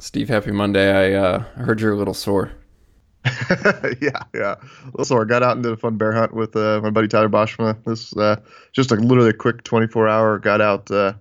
Steve, happy Monday. I uh, heard you're a little sore. yeah, yeah. A little sore. Got out and did a fun bear hunt with uh, my buddy Tyler Boschma. This uh, just a literally quick 24 hour. Got out, uh,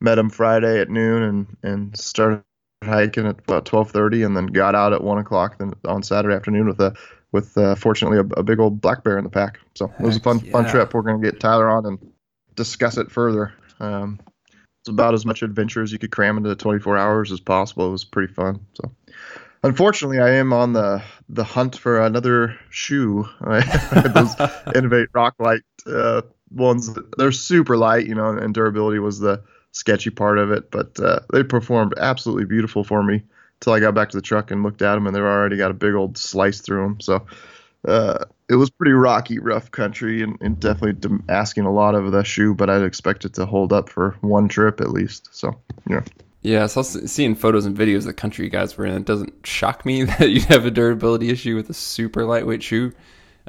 met him Friday at noon, and and started hiking at about 12:30, and then got out at one o'clock then on Saturday afternoon with a with uh, fortunately a, a, big old black bear in the pack. So Heck it was a fun yeah. fun trip. We're gonna get Tyler on and discuss it further. Um, it's about as much adventure as you could cram into the 24 hours as possible. It was pretty fun. So, unfortunately, I am on the the hunt for another shoe. I those Inov-8 Roclite uh, ones, they're super light, you know, and durability was the sketchy part of it, but uh, they performed absolutely beautiful for me until I got back to the truck and looked at them, and they've already got a big old slice through them. So uh, it was pretty rocky, rough country, and, and, definitely asking a lot of the shoe, but I'd expect it to hold up for one trip at least. So, yeah. Yeah, so seeing photos and videos of the country you guys were in, it doesn't shock me that you have a durability issue with a super lightweight shoe.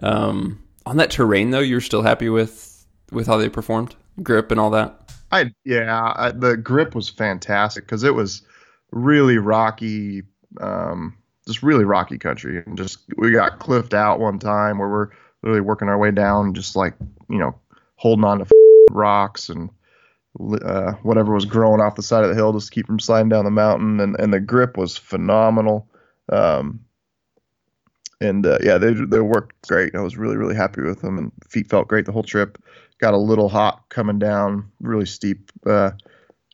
Um, on that terrain, though, you're still happy with with how they performed, grip and all that. I yeah, I, the grip was fantastic because it was really rocky. Um, just really rocky country. And just we got cliffed out one time where we're literally working our way down, just like you know holding on to rocks and uh, whatever was growing off the side of the hill just to keep from sliding down the mountain. And and the grip was phenomenal. Um, and uh, yeah, they they worked great. I was really really happy with them, and feet felt great the whole trip. Got a little hot coming down, really steep. Uh,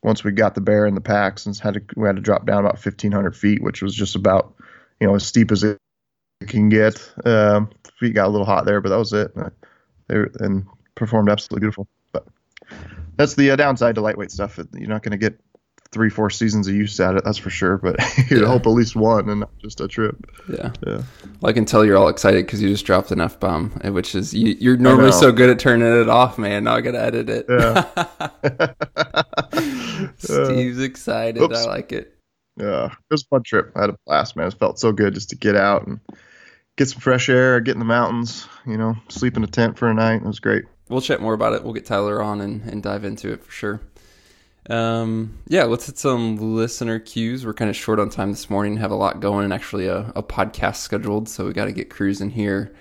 once we got the bear in the packs and had to we had to drop down about 1500 feet, which was just about you know as steep as it can get. Um, feet got a little hot there, but that was it. They and performed absolutely beautiful. But that's the uh, downside to lightweight stuff. You're not going to get three, four seasons of use at it. That's for sure. But you yeah. hope at least one and not just a trip. Yeah. Yeah. Well, I can tell you're all excited because you just dropped an F bomb, which is you, are normally so good at turning it off, man. Now I got to edit it. Yeah. Steve's excited. Oops. I like it. Yeah, it was a fun trip. I had a blast, man. It felt so good just to get out and get some fresh air, get in the mountains, you know, sleep in a tent for a night. It was great. We'll chat more about it. We'll get Tyler on and, and dive into it for sure. Um, yeah, let's hit some listener cues. We're kind of short on time this morning, have a lot going, and actually a, a podcast scheduled, so we got to get cruising here.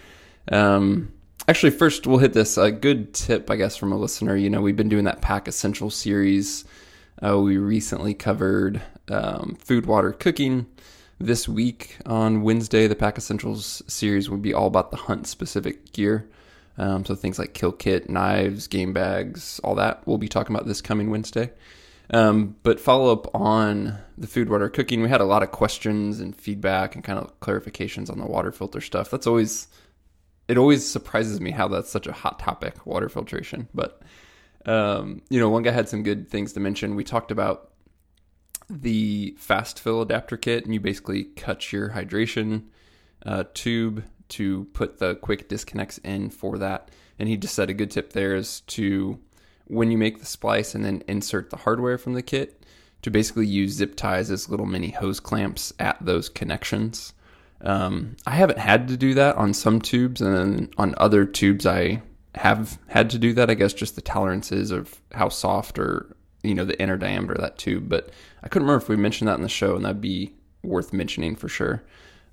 Um, actually, first we'll hit this. A good tip, I guess, from a listener. You know, we've been doing that Pack Essential series. Uh, we recently covered um, food, water, cooking. This week on Wednesday, the Pack Essentials series will be all about the hunt specific gear. Um, so things like kill kit, knives, game bags, all that. We'll be talking about this coming Wednesday. Um, but follow up on the food, water, cooking. We had a lot of questions and feedback and kind of clarifications on the water filter stuff. That's always it always surprises me how that's such a hot topic, water filtration. But um, you know, one guy had some good things to mention. We talked about the fast fill adapter kit, and you basically cut your hydration uh, tube to put the quick disconnects in for that. And he just said a good tip there is to when you make the splice and then insert the hardware from the kit to basically use zip ties as little mini hose clamps at those connections. Um, I haven't had to do that on some tubes, and on other tubes I have had to do that. I guess just the tolerances of how soft or you know the inner diameter of that tube. But I couldn't remember if we mentioned that in the show, and that'd be worth mentioning for sure.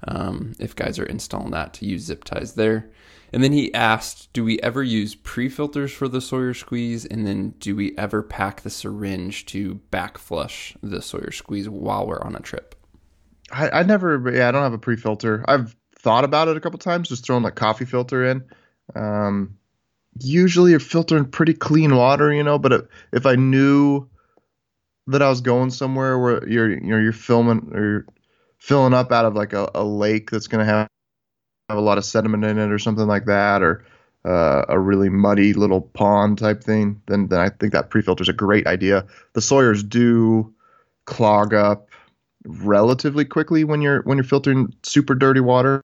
Um, if guys are installing that to use zip ties there. And then he asked, do we ever use pre-filters for the Sawyer squeeze? And then do we ever pack the syringe to back flush the Sawyer squeeze while we're on a trip? I, I never, yeah, I don't have a pre-filter. I've thought about it a couple times, just throwing like coffee filter in. Um, usually you're filtering pretty clean water, you know. But if I knew that I was going somewhere where you're you know you're filming or you're filling up out of like a, a lake that's to have have a lot of sediment in it or something like that, or uh, a really muddy little pond type thing, then then I think that pre-filter is a great idea. The Sawyers do clog up relatively quickly when you're when you're filtering super dirty water.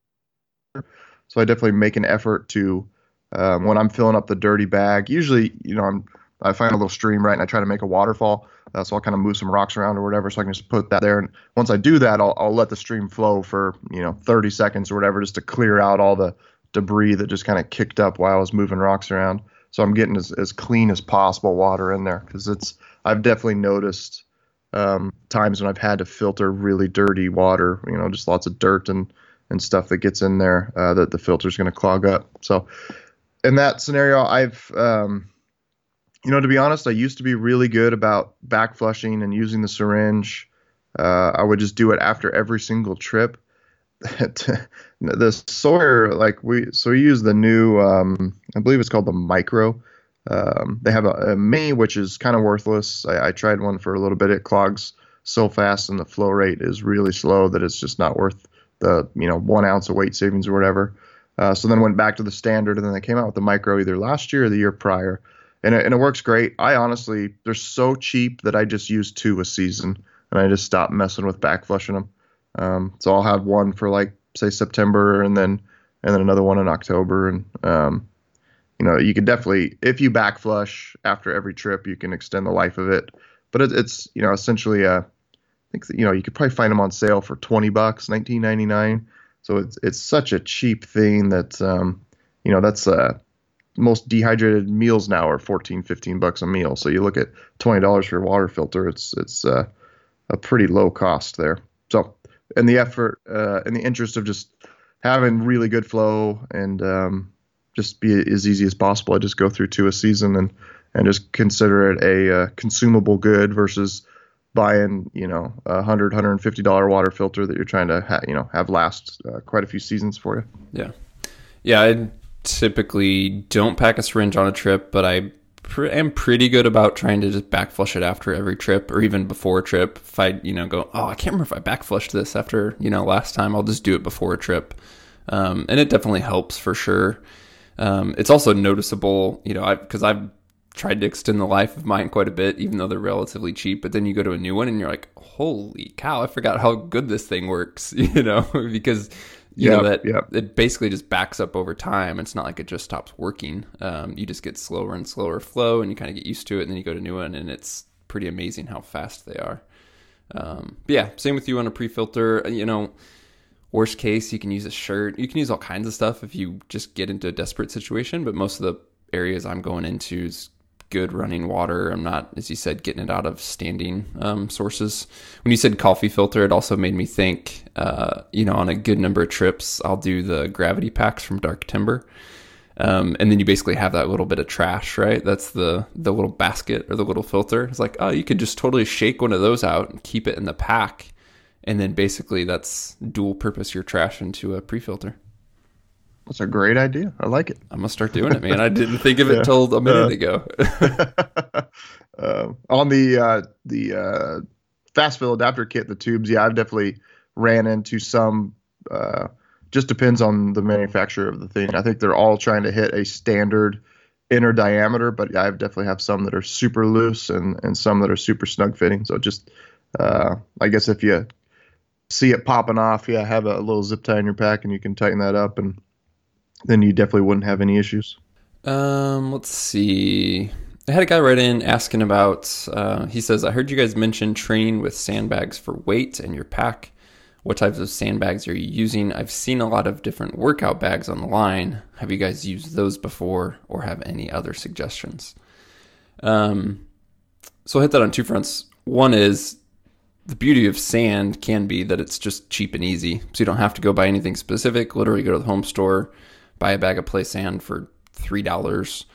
So I definitely make an effort to um, when I'm filling up the dirty bag. Usually, you know, I'm I find a little stream right, and I try to make a waterfall. Uh, so I'll kind of move some rocks around or whatever, so I can just put that there. And once I do that, I'll, I'll let the stream flow for you know 30 seconds or whatever, just to clear out all the debris that just kind of kicked up while I was moving rocks around. So I'm getting as, as clean as possible water in there because it's I've definitely noticed um, times when I've had to filter really dirty water. You know, just lots of dirt and and stuff that gets in there uh, that the filter's going to clog up. So in that scenario, I've um, you know, to be honest, I used to be really good about back flushing and using the syringe. Uh, I would just do it after every single trip. the Sawyer, like we, so we use the new, um, I believe it's called the Micro. Um, they have a, a mini, which is kind of worthless. I, I, tried one for a little bit. It clogs so fast, and the flow rate is really slow that it's just not worth the you know one ounce of weight savings or whatever. Uh, so then went back to the standard, and then they came out with the Micro either last year or the year prior and it, and it works great. I honestly, they're so cheap that I just use two a season, and I just stop messing with back flushing them. Um, so I'll have one for like say September, and then and then another one in October, and um, you know you can definitely if you back flush after every trip, you can extend the life of it. But it, it's you know essentially a, I think you know you could probably find them on sale for twenty bucks, nineteen ninety nine. So it's it's such a cheap thing that um, you know that's uh most dehydrated meals now are 14 15 bucks a meal. So you look at $20 for a water filter it's it's uh, a pretty low cost there. So in the effort uh, in the interest of just having really good flow and um, just be as easy as possible. I just go through two a season and and just consider it a uh, consumable good versus buying you know a hundred hundred and fifty dollar water filter that you're trying to ha- you know have last uh, quite a few seasons for you yeah yeah i typically don't pack a syringe on a trip, but I am pretty good about trying to just back flush it after every trip or even before a trip. If I, you know, go, oh, I can't remember if I back flushed this after, you know, last time, I'll just do it before a trip. Um, and it definitely helps for sure. Um, it's also noticeable, you know, because I've tried to extend the life of mine quite a bit, even though they're relatively cheap. But then you go to a new one and you're like, holy cow, I forgot how good this thing works, you know, because you yep, know that yep. it basically just backs up over time. It's not like it just stops working. Um, you just get slower and slower flow, and you kind of get used to it. And then you go to a new one, and it's pretty amazing how fast they are. Um, but yeah, same with you on a pre-filter. You know, worst case, you can use a shirt. You can use all kinds of stuff if you just get into a desperate situation. But most of the areas I'm going into is good running water. I'm not, as you said, getting it out of standing um, sources. When you said coffee filter, it also made me think, uh, you know, on a good number of trips, I'll do the gravity packs from Dark Timber. Um, and then you basically have that little bit of trash, right? That's the the little basket or the little filter. It's like, oh, you could just totally shake one of those out and keep it in the pack, and then basically that's dual purpose your trash into a pre-filter. That's a great idea. I like it. I'm gonna start doing it, man. I didn't think of it yeah. till a minute uh, ago. uh, on the uh, the uh, fast fill adapter kit, the tubes, yeah, I've definitely ran into some. Uh, just depends on the manufacturer of the thing. I think they're all trying to hit a standard inner diameter, but I've definitely have some that are super loose and and some that are super snug fitting. So just, uh, I guess if you see it popping off, yeah, have a little zip tie in your pack and you can tighten that up and then you definitely wouldn't have any issues. Um, let's see. I had a guy write in asking about. Uh, he says, "I heard you guys mention training with sandbags for weight and your pack. What types of sandbags are you using? I've seen a lot of different workout bags on the line. Have you guys used those before, or have any other suggestions?" Um, so I hit that on two fronts. One is the beauty of sand can be that it's just cheap and easy, so you don't have to go buy anything specific. Literally, go to the home store buy a bag of play sand for three dollars.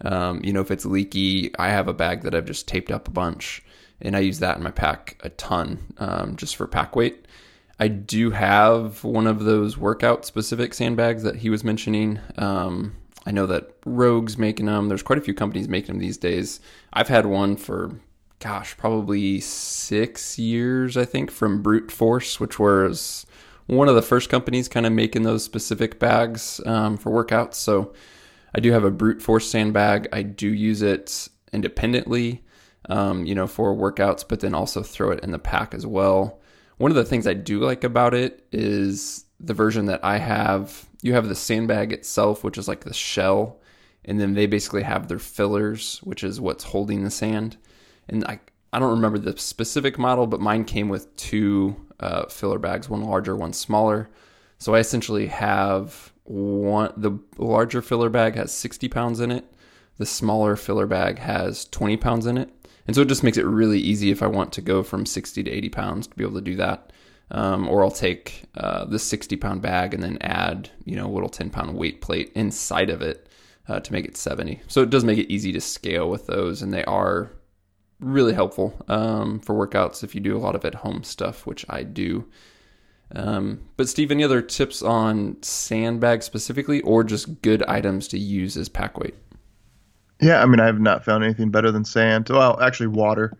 Um, you know, if it's leaky, I have a bag that I've just taped up a bunch, and I use that in my pack a ton, um, just for pack weight. I do have one of those workout specific sandbags that he was mentioning. Um, I know that Rogue's making them. There's quite a few companies making them these days. I've had one for, gosh, probably six years, I think, from Brute Force, which was one of the first companies kind of making those specific bags um, for workouts. So I do have a brute force sandbag. I do use it independently, um, you know, for workouts, but then also throw it in the pack as well. One of the things I do like about it is the version that I have. You have the sandbag itself, which is like the shell, and then they basically have their fillers, which is what's holding the sand. And I, I don't remember the specific model, but mine came with two uh, filler bags, one larger, one smaller. So I essentially have one. The larger filler bag has 60 pounds in it. The smaller filler bag has 20 pounds in it, And so it just makes it really easy if I want to go from 60 to 80 pounds to be able to do that. Um, or I'll take uh, this 60 pound bag and then add, you know, a little 10 pound weight plate inside of it uh, to make it 70. So it does make it easy to scale with those, and they are really helpful um, for workouts if you do a lot of at home stuff, which I do. Um, but Steve, any other tips on sandbags specifically, or just good items to use as pack weight? Yeah, I mean, I have not found anything better than sand. Well, actually, water.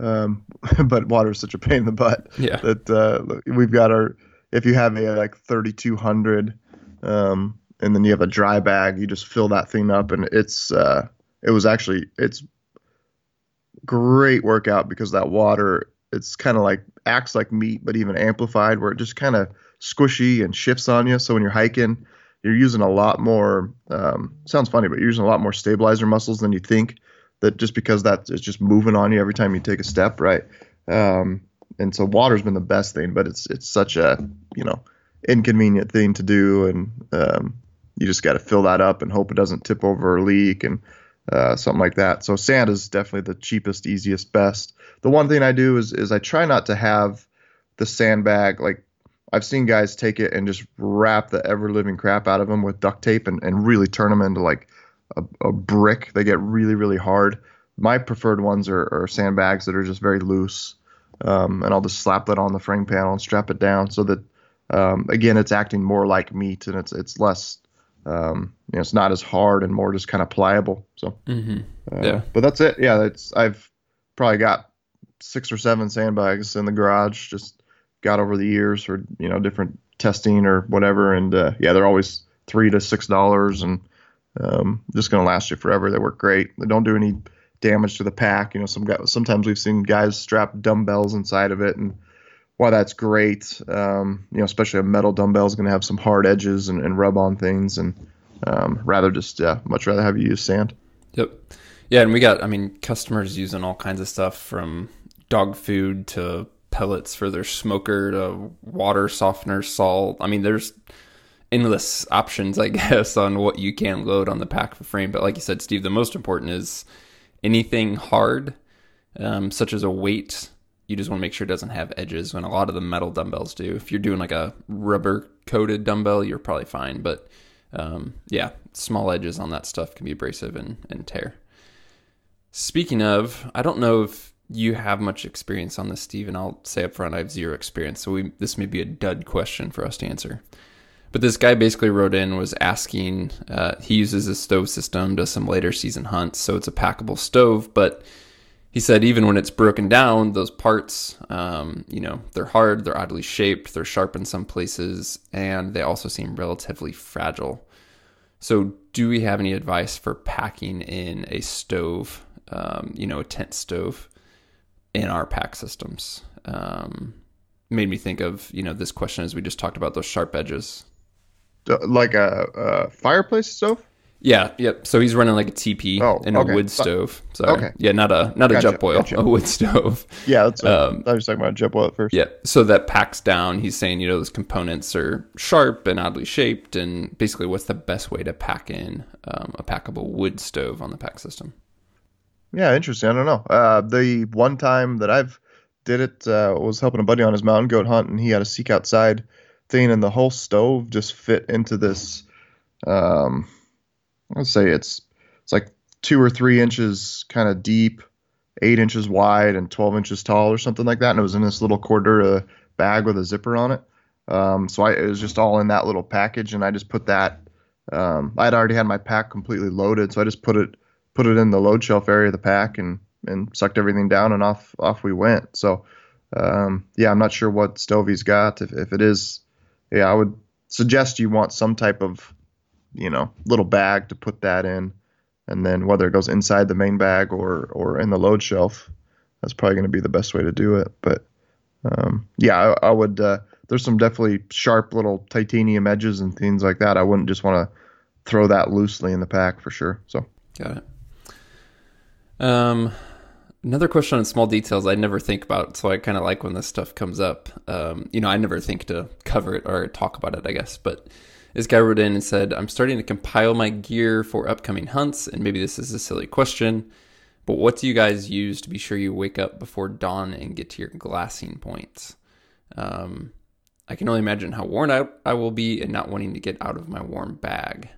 Um, but water is such a pain in the butt. Yeah. That uh, we've got our. If you have a like 3200, um, and then you have a dry bag, you just fill that thing up, and it's. Uh, it was actually it's great workout because that water it's kind of like acts like meat, but even amplified, where it just kind of squishy and shifts on you. So when you're hiking, you're using a lot more. Um, sounds funny, but you're using a lot more stabilizer muscles than you think. That just because that is just moving on you every time you take a step, right? Um, and so water's been the best thing, but it's it's such a you know inconvenient thing to do, and um, you just got to fill that up and hope it doesn't tip over or leak and uh, something like that. So sand is definitely the cheapest, easiest, best. The one thing I do is is I try not to have the sandbag like I've seen guys take it and just wrap the ever living crap out of them with duct tape and, and really turn them into like a, a brick. They get really, really hard. My preferred ones are, are sandbags that are just very loose. Um, and I'll just slap that on the frame panel and strap it down so that, um, again, it's acting more like meat and it's, it's less, um, you know, it's not as hard and more just kind of pliable. So, mm-hmm. uh, yeah. but that's it. Yeah. It's, I've probably got six or seven sandbags in the garage, just got over the years for you know different testing or whatever, and uh, yeah, they're always three to six dollars, and um, just gonna last you forever. They work great. They don't do any damage to the pack. You know, some guys sometimes we've seen guys strap dumbbells inside of it, and while that's great, um, you know, especially a metal dumbbell is gonna have some hard edges and, and rub on things, and um, rather just much rather have you use sand. Yep. Yeah, and we got I mean customers using all kinds of stuff from dog food to pellets for their smoker to water softener, salt. I mean, there's endless options, I guess, on what you can load on the pack for frame. But like you said, Steve, the most important is anything hard, um, such as a weight. You just want to make sure it doesn't have edges when a lot of the metal dumbbells do. If you're doing like a rubber coated dumbbell, you're probably fine. But um, yeah, small edges on that stuff can be abrasive and, and tear. Speaking of, I don't know if you have much experience on this, Steve, and I'll say up front I have zero experience, so we, this may be a dud question for us to answer. But this guy basically wrote in was asking. Uh, he uses a stove system, does some later season hunts, so it's a packable stove. But he said even when it's broken down, those parts, um, you know, they're hard, they're oddly shaped, they're sharp in some places, and they also seem relatively fragile. So, do we have any advice for packing in a stove, um, you know, a tent stove? in our pack systems. Um, made me think of you know this question as we just talked about those sharp edges. Like a, a fireplace stove. Yeah, yep. So he's running like a TP oh, in okay. a wood stove. So okay. yeah, not a not gotcha, a Jetboil, gotcha. a wood stove. Yeah, that's. Um, I was talking about Jetboil at first. Yeah, so that packs down. He's saying you know those components are sharp and oddly shaped, and basically, what's the best way to pack in um, a packable wood stove on the pack system? Yeah, interesting. I don't know. Uh, the one time that I've did it uh, was helping a buddy on his mountain goat hunt, and he had a seek outside thing, and the whole stove just fit into this. Um, let's say it's it's like two or three inches kind of deep, eight inches wide, and twelve inches tall, or something like that. And it was in this little Cordura bag with a zipper on it. Um, so I, it was just all in that little package, and I just put that. Um, I'd already had my pack completely loaded, so I just put it put it in the load shelf area of the pack and and sucked everything down and off off we went. So um, yeah, I'm not sure what stove he's got. If if it is, yeah, I would suggest you want some type of you know little bag to put that in, and then whether it goes inside the main bag or or in the load shelf, that's probably going to be the best way to do it. But um, yeah, I, I would. Uh, there's some definitely sharp little titanium edges and things like that. I wouldn't just want to throw that loosely in the pack for sure. So got it. Um, another question on small details I never think about, so I kind of like when this stuff comes up. Um, you know, I never think to cover it or talk about it, I guess. But this guy wrote in and said, "I'm starting to compile my gear for upcoming hunts, and maybe this is a silly question, But what do you guys use to be sure you wake up before dawn and get to your glassing points? Um, I can only imagine how worn out I will be and not wanting to get out of my warm bag.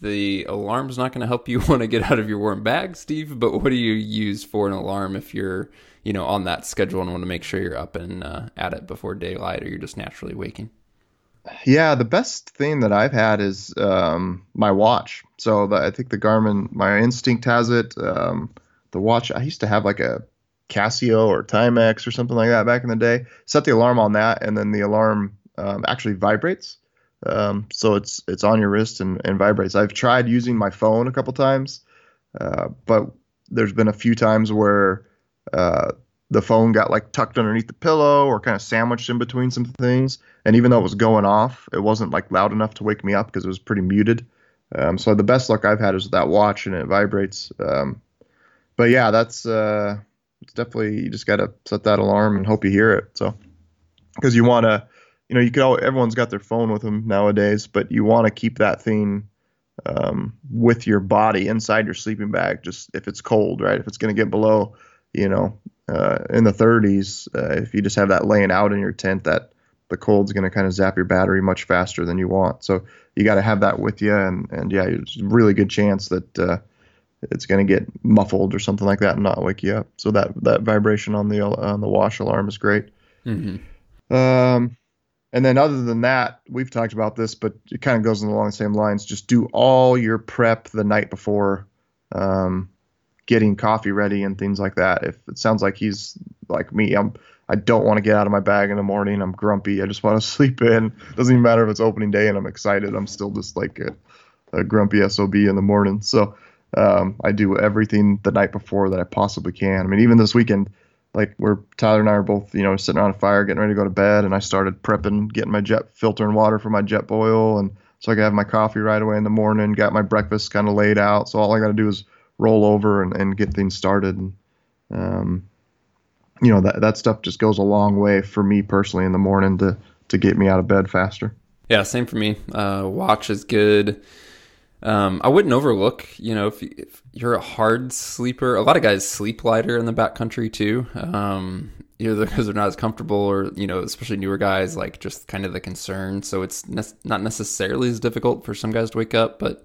The alarm's not going to help you want to get out of your warm bag, Steve. But what do you use for an alarm if you're, you know, on that schedule and want to make sure you're up and uh, at it before daylight, or you're just naturally waking? Yeah, the best thing that I've had is um, my watch. So the, I think the Garmin, my Instinct has it. Um, the watch, I used to have like a Casio or Timex or something like that back in the day. Set the alarm on that, and then the alarm um, actually vibrates. Um, so it's it's on your wrist and, and vibrates. I've tried using my phone a couple times, uh, but there's been a few times where uh, the phone got like tucked underneath the pillow or kind of sandwiched in between some things. And even though it was going off, it wasn't like loud enough to wake me up because it was pretty muted. Um, so the best luck I've had is with that watch and it vibrates. Um, but yeah, that's uh, it's definitely you just got to set that alarm and hope you hear it. So because you want to, you know, you could all everyone's got their phone with them nowadays, but you want to keep that thing um, with your body inside your sleeping bag. Just if it's cold, right? If it's going to get below, you know, uh, in the 30s, uh, if you just have that laying out in your tent, that the cold's going to kind of zap your battery much faster than you want. So you got to have that with you, and and yeah, it's a really good chance that uh, it's going to get muffled or something like that and not wake you up. So that that vibration on the on the wash alarm is great. Mm-hmm. Um, and then other than that, we've talked about this, but it kind of goes along the same lines. Just do all your prep the night before. Um, getting coffee ready and things like that. If it sounds like he's like me, I'm I don't want to get out of my bag in the morning. I'm grumpy. I just want to sleep in. Doesn't even matter if it's opening day and I'm excited. I'm still just like a, a grumpy sob in the morning. So um, I do everything the night before that I possibly can. I mean, even this weekend, like where Tyler and I are both, you know, sitting around a fire, getting ready to go to bed, and I started prepping, getting my jet filter and water for my Jetboil, and so I could have my coffee right away in the morning. Got my breakfast kind of laid out, so all I got to do is roll over and, and get things started. And, um, you know, that, that stuff just goes a long way for me personally in the morning to, to get me out of bed faster. Yeah, same for me. Uh, watch is good. Um, I wouldn't overlook, you know, if, if, you're a hard sleeper, a lot of guys sleep lighter in the backcountry too. Um, either because they're not as comfortable or, you know, especially newer guys, like just kind of the concern. So it's ne- not necessarily as difficult for some guys to wake up, but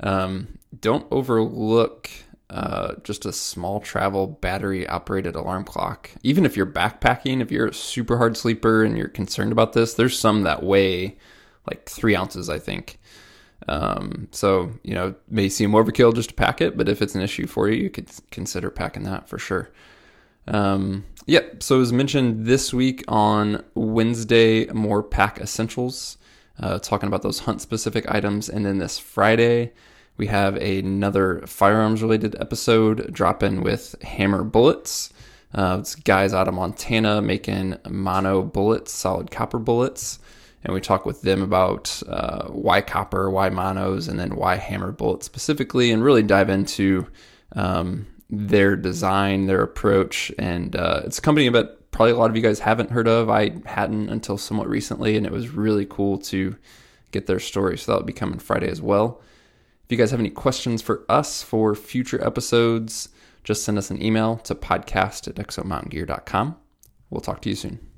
um, don't overlook uh, just a small travel battery operated alarm clock. Even if you're backpacking, if you're a super hard sleeper and you're concerned about this, there's some that weigh like three ounces, I think. Um, so, you know, may seem overkill just to pack it, but if it's an issue for you, you could consider packing that for sure. Um, yep. Yeah, so as mentioned this week on Wednesday, more pack essentials, uh, talking about those hunt specific items. And then this Friday, we have another firearms related episode dropping with Hammer Bullets. Uh, it's guys out of Montana making mono bullets, solid copper bullets. And we talk with them about uh, why copper, why monos, and then why hammer bullets specifically, and really dive into um, their design, their approach. And uh, it's a company that probably a lot of you guys haven't heard of. I hadn't until somewhat recently, and it was really cool to get their story. So that'll be coming Friday as well. If you guys have any questions for us for future episodes, just send us an email to podcast at exomountaingear.com. We'll talk to you soon.